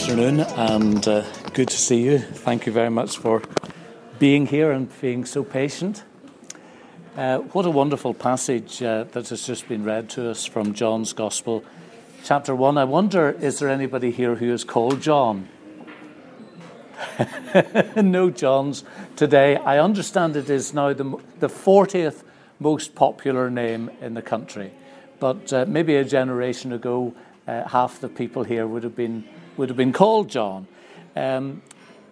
afternoon and uh, good to see you. Thank you very much for being here and being so patient. Uh, what a wonderful passage uh, that has just been read to us from John's Gospel, chapter 1. I wonder, is there anybody here who is called John? no Johns today. I understand it is now the, the 40th most popular name in the country, but uh, maybe a generation ago, uh, half the people here would have been would have been called John, um,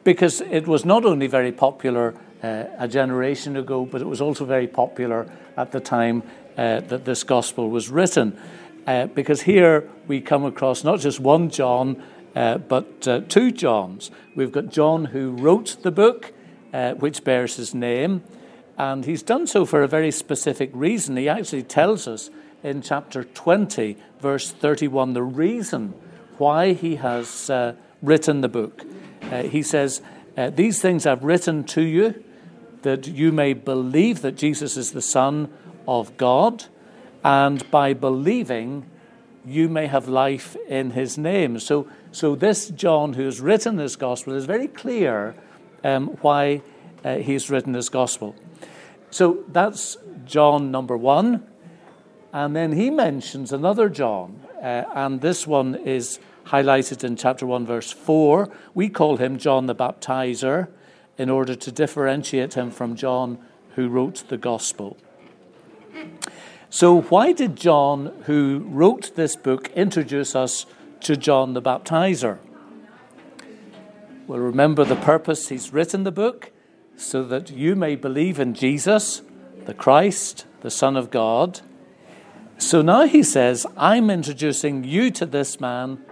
because it was not only very popular uh, a generation ago, but it was also very popular at the time uh, that this gospel was written. Uh, because here we come across not just one John, uh, but uh, two Johns. We've got John who wrote the book, uh, which bears his name, and he's done so for a very specific reason. He actually tells us in chapter 20, verse 31, the reason why he has uh, written the book. Uh, he says, uh, These things I've written to you that you may believe that Jesus is the Son of God, and by believing, you may have life in his name. So, so this John, who has written this gospel, is very clear um, why uh, he's written this gospel. So that's John number one. And then he mentions another John, uh, and this one is highlighted in chapter 1, verse 4. We call him John the Baptizer in order to differentiate him from John who wrote the gospel. So, why did John, who wrote this book, introduce us to John the Baptizer? Well, remember the purpose he's written the book so that you may believe in Jesus, the Christ, the Son of God. So now he says, I'm introducing you to this man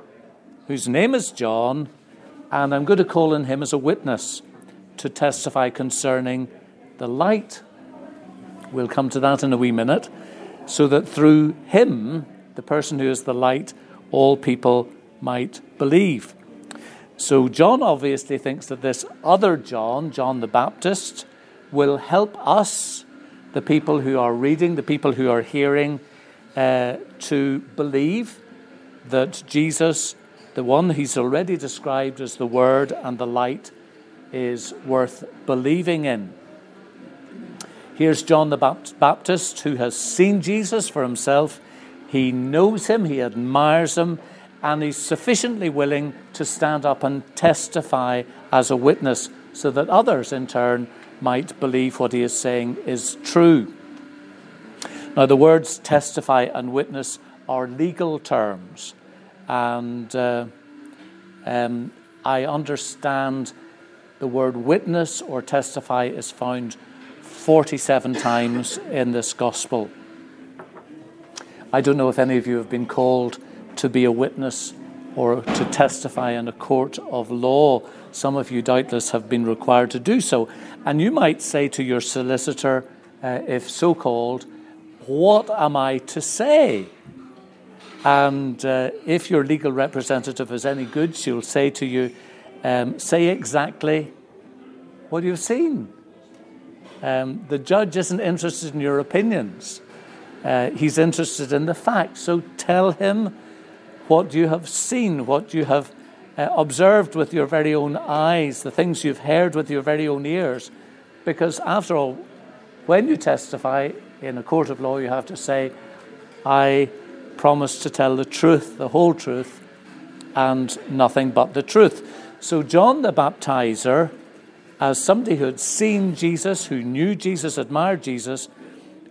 whose name is John, and I'm going to call on him as a witness to testify concerning the light. We'll come to that in a wee minute. So that through him, the person who is the light, all people might believe. So John obviously thinks that this other John, John the Baptist, will help us, the people who are reading, the people who are hearing, uh, to believe that Jesus the one he's already described as the Word and the light is worth believing in. Here's John the Baptist who has seen Jesus for himself. He knows him, he admires him, and he's sufficiently willing to stand up and testify as a witness so that others in turn might believe what he is saying is true. Now, the words testify and witness are legal terms. And uh, um, I understand the word witness or testify is found 47 times in this gospel. I don't know if any of you have been called to be a witness or to testify in a court of law. Some of you doubtless have been required to do so. And you might say to your solicitor, uh, if so called, What am I to say? And uh, if your legal representative is any good, she'll say to you, um, say exactly what you've seen. Um, the judge isn't interested in your opinions, uh, he's interested in the facts. So tell him what you have seen, what you have uh, observed with your very own eyes, the things you've heard with your very own ears. Because after all, when you testify in a court of law, you have to say, I promised to tell the truth, the whole truth, and nothing but the truth. So, John the Baptizer, as somebody who had seen Jesus, who knew Jesus, admired Jesus,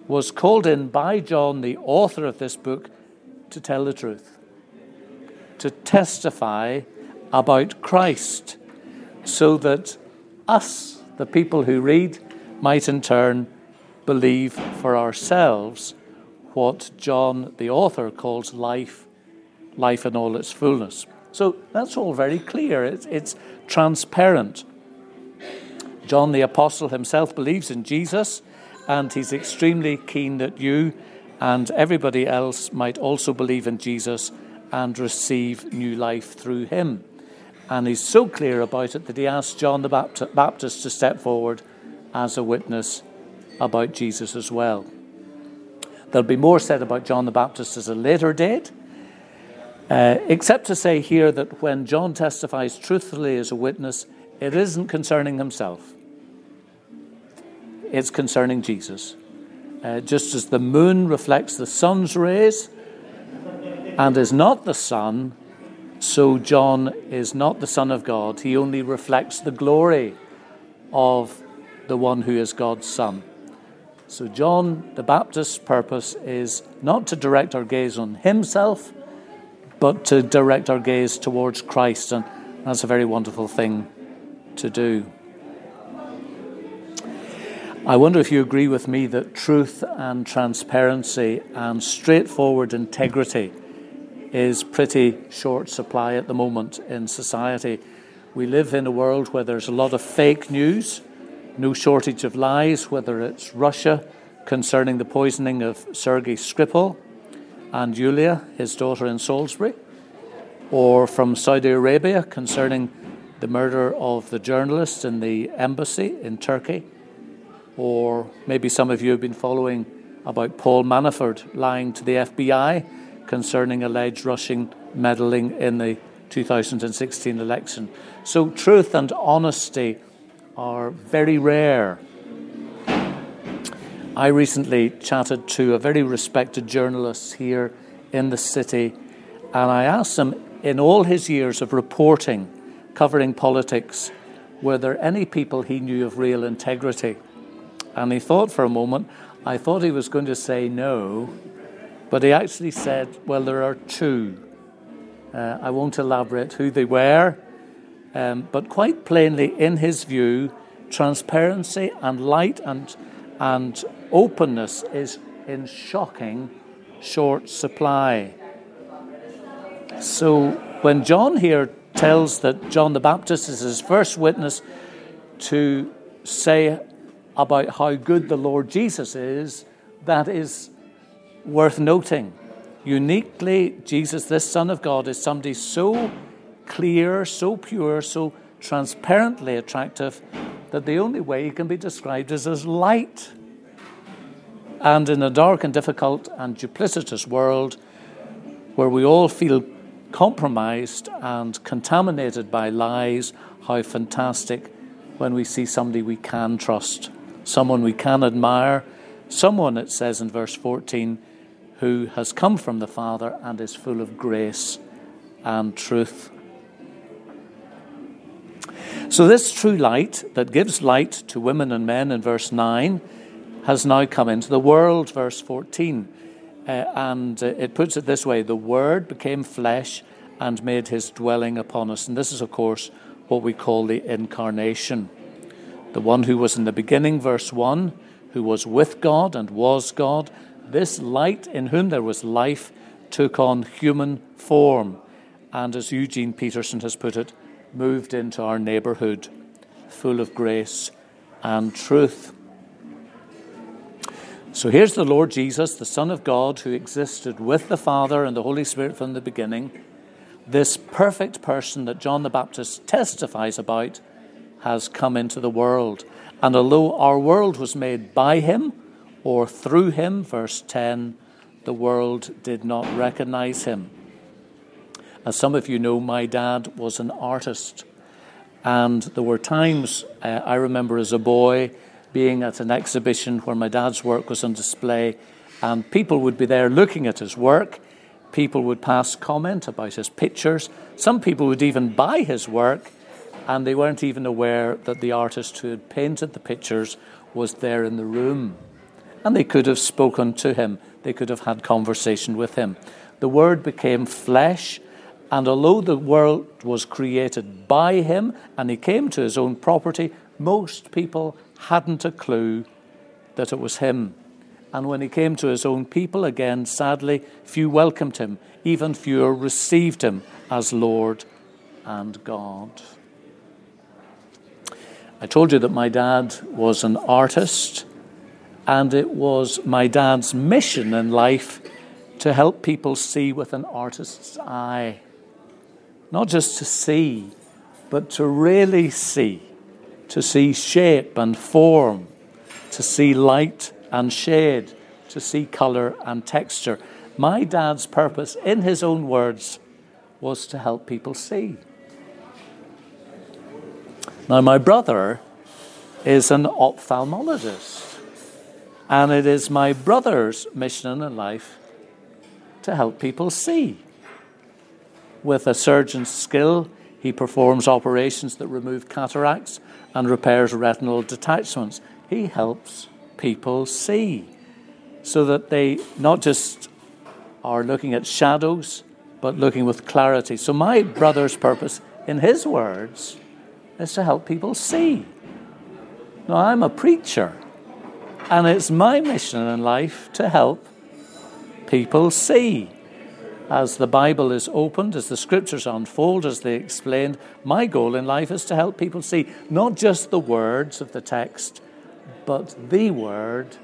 was called in by John, the author of this book, to tell the truth, to testify about Christ, so that us, the people who read, might in turn believe for ourselves what John, the author, calls life, life in all its fullness. So that's all very clear, it's, it's transparent. John the Apostle himself believes in Jesus, and he's extremely keen that you and everybody else might also believe in Jesus and receive new life through him. And he's so clear about it that he asked John the Baptist to step forward as a witness about Jesus as well. There'll be more said about John the Baptist at a later date. Uh, except to say here that when John testifies truthfully as a witness, it isn't concerning himself, it's concerning Jesus. Uh, just as the moon reflects the sun's rays and is not the sun, so John is not the Son of God. He only reflects the glory of the one who is God's Son. So, John the Baptist's purpose is not to direct our gaze on himself, but to direct our gaze towards Christ. And that's a very wonderful thing to do. I wonder if you agree with me that truth and transparency and straightforward integrity is pretty short supply at the moment in society. We live in a world where there's a lot of fake news, no shortage of lies, whether it's Russia concerning the poisoning of Sergei Skripal and Yulia, his daughter in Salisbury, or from Saudi Arabia concerning the murder of the journalist in the embassy in Turkey or maybe some of you have been following about Paul Manafort lying to the FBI concerning alleged Russian meddling in the 2016 election. So, truth and honesty are very rare. I recently chatted to a very respected journalist here in the city, and I asked him, in all his years of reporting, covering politics, were there any people he knew of real integrity? And he thought for a moment, I thought he was going to say no, but he actually said, Well, there are two. Uh, I won't elaborate who they were, um, but quite plainly, in his view, transparency and light and, and openness is in shocking short supply. So when John here tells that John the Baptist is his first witness to say about how good the Lord Jesus is, that is worth noting. Uniquely, Jesus, this Son of God, is somebody so clear, so pure, so transparently attractive that the only way he can be described is as light. And in a dark and difficult and duplicitous world where we all feel compromised and contaminated by lies, how fantastic when we see somebody we can trust someone we can admire, someone, it says in verse 14, who has come from the Father and is full of grace and truth. So, this true light that gives light to women and men in verse 9 has now come into the world, verse 14. Uh, and uh, it puts it this way the Word became flesh and made his dwelling upon us. And this is, of course, what we call the incarnation the one who was in the beginning, verse 1, who was with God and was God, this light in whom there was life took on human form, and as Eugene Peterson has put it, moved into our neighborhood, full of grace and truth. So here's the Lord Jesus, the Son of God, who existed with the Father and the Holy Spirit from the beginning, this perfect person that John the Baptist testifies about has come into the world. And although our world was made by him or through him, verse 10, the world did not recognize him. As some of you know, my dad was an artist. And there were times uh, I remember as a boy being at an exhibition where my dad's work was on display, and people would be there looking at his work. People would pass comment about his pictures. Some people would even buy his work and they weren't even aware that the artist who had painted the pictures was there in the room. And they could have spoken to him, they could have had conversation with him. The Word became flesh, and although the world was created by him and he came to his own property, most people hadn't a clue that it was him. And when he came to his own people, again, sadly, few welcomed him, even fewer received him as Lord and God. I told you that my dad was an artist, and it was my dad's mission in life to help people see with an artist's eye. Not just to see, but to really see, to see shape and form, to see light and shade, to see colour and texture. My dad's purpose, in his own words, was to help people see. Now, my brother is an ophthalmologist, and it is my brother's mission in life to help people see. With a surgeon's skill, he performs operations that remove cataracts and repairs retinal detachments. He helps people see so that they not just are looking at shadows, but looking with clarity. So, my brother's purpose, in his words, is to help people see. Now, I'm a preacher, and it's my mission in life to help people see. As the Bible is opened, as the scriptures unfold, as they explained, my goal in life is to help people see not just the words of the text, but the word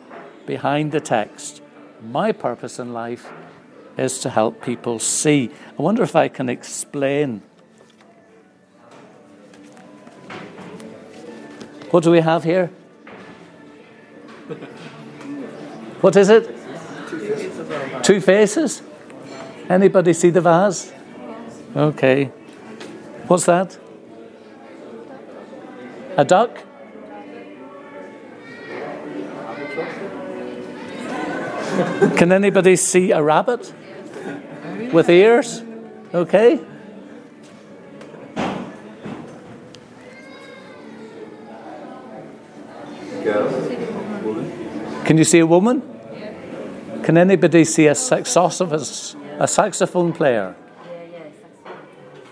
behind the text. My purpose in life is to help people see. I wonder if I can explain. What do we have here? What is it? Two faces. Anybody see the vase? Okay. What's that? A duck? Can anybody see a rabbit with ears? Okay. Can you see a woman? Can anybody see a saxophonist, a saxophone player?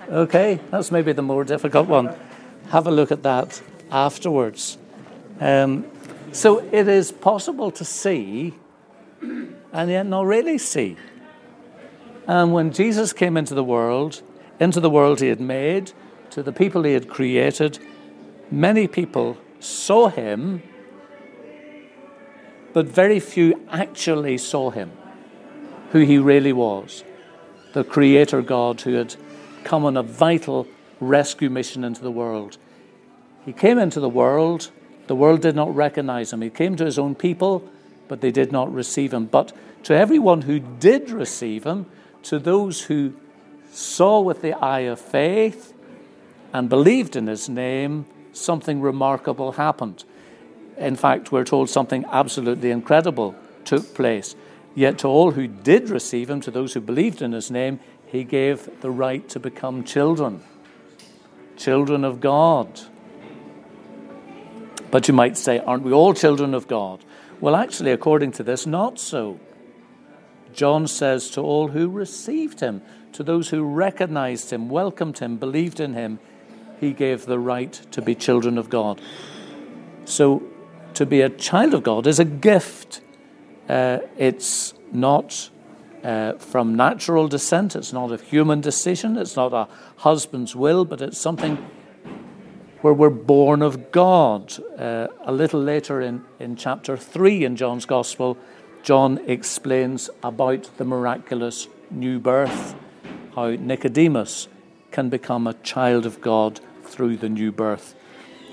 Okay, that's maybe the more difficult one. Have a look at that afterwards. Um, so it is possible to see and yet not really see. And when Jesus came into the world, into the world he had made, to the people he had created, many people saw him, but very few actually saw him, who he really was the Creator God who had come on a vital rescue mission into the world. He came into the world, the world did not recognize him. He came to his own people, but they did not receive him. But to everyone who did receive him, to those who saw with the eye of faith and believed in his name, something remarkable happened. In fact, we're told something absolutely incredible took place. Yet to all who did receive him, to those who believed in his name, he gave the right to become children, children of God. But you might say, aren't we all children of God? Well, actually, according to this, not so. John says to all who received him, to those who recognized him, welcomed him, believed in him, he gave the right to be children of God. So, to be a child of God is a gift. Uh, it's not uh, from natural descent, it's not a human decision, it's not a husband's will, but it's something where we're born of God. Uh, a little later in, in chapter 3 in John's Gospel, John explains about the miraculous new birth, how Nicodemus can become a child of God through the new birth.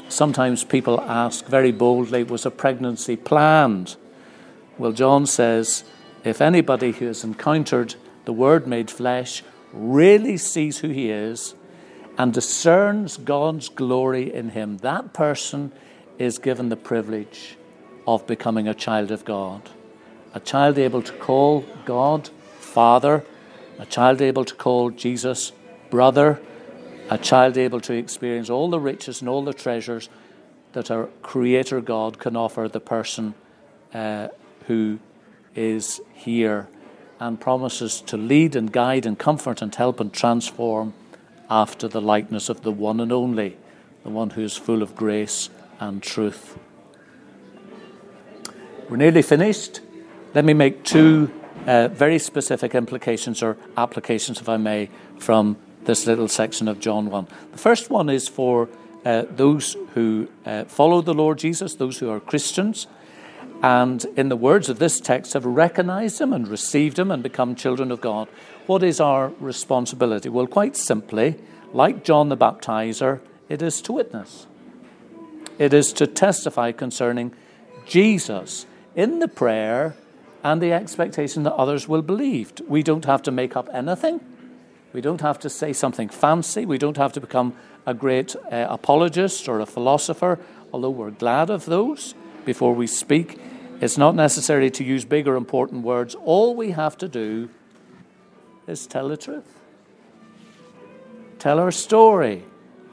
Sometimes people ask very boldly, was a pregnancy planned? Well, John says, if anybody who has encountered the Word made flesh really sees who he is and discerns God's glory in him, that person is given the privilege of becoming a child of God. A child able to call God Father, a child able to call Jesus Brother, a child able to experience all the riches and all the treasures that our Creator God can offer the person uh, who is here and promises to lead and guide and comfort and help and transform after the likeness of the one and only, the one who is full of grace and truth. We're nearly finished. Let me make two uh, very specific implications or applications, if I may, from this little section of John 1. The first one is for uh, those who uh, follow the Lord Jesus, those who are Christians, and in the words of this text have recognized Him and received Him and become children of God. What is our responsibility? Well, quite simply, like John the Baptizer, it is to witness. It is to testify concerning Jesus in the prayer and the expectation that others will believe. We don't have to make up anything. We don't have to say something fancy. We don't have to become a great uh, apologist or a philosopher, although we're glad of those before we speak. It's not necessary to use big or important words. All we have to do is tell the truth. Tell our story,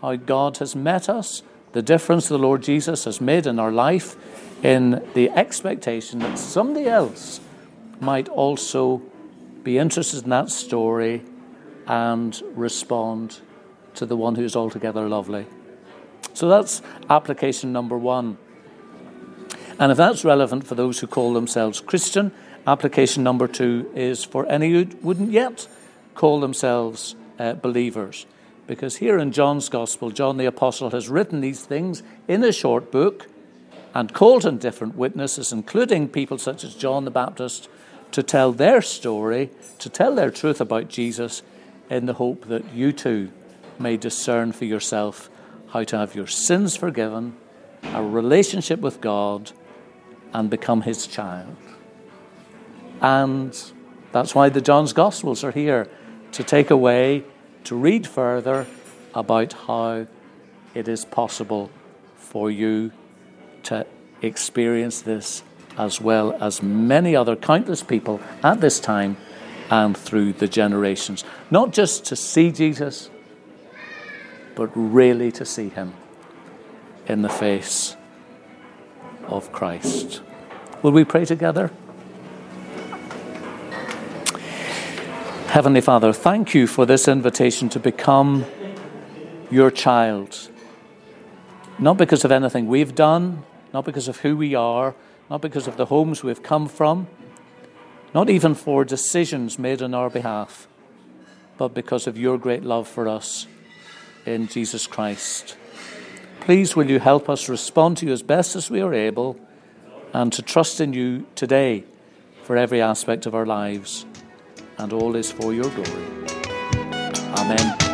how God has met us, the difference the Lord Jesus has made in our life, in the expectation that somebody else might also be interested in that story and respond to the one who's altogether lovely. So that's application number one. And if that's relevant for those who call themselves Christian, application number two is for any who wouldn't yet call themselves uh, believers. Because here in John's Gospel, John the Apostle has written these things in a short book and called on different witnesses, including people such as John the Baptist, to tell their story, to tell their truth about Jesus, in the hope that you too may discern for yourself how to have your sins forgiven, a relationship with God, and become His child. And that's why the John's Gospels are here to take away, to read further about how it is possible for you to experience this as well as many other countless people at this time and through the generations. Not just to see Jesus, but really to see him in the face of Christ. Will we pray together? Heavenly Father, thank you for this invitation to become your child. Not because of anything we've done, not because of who we are, not because of the homes we've come from, not even for decisions made on our behalf, but because of your great love for us in Jesus Christ. Please, will you help us respond to you as best as we are able and to trust in you today for every aspect of our lives, and all is for your glory. Amen.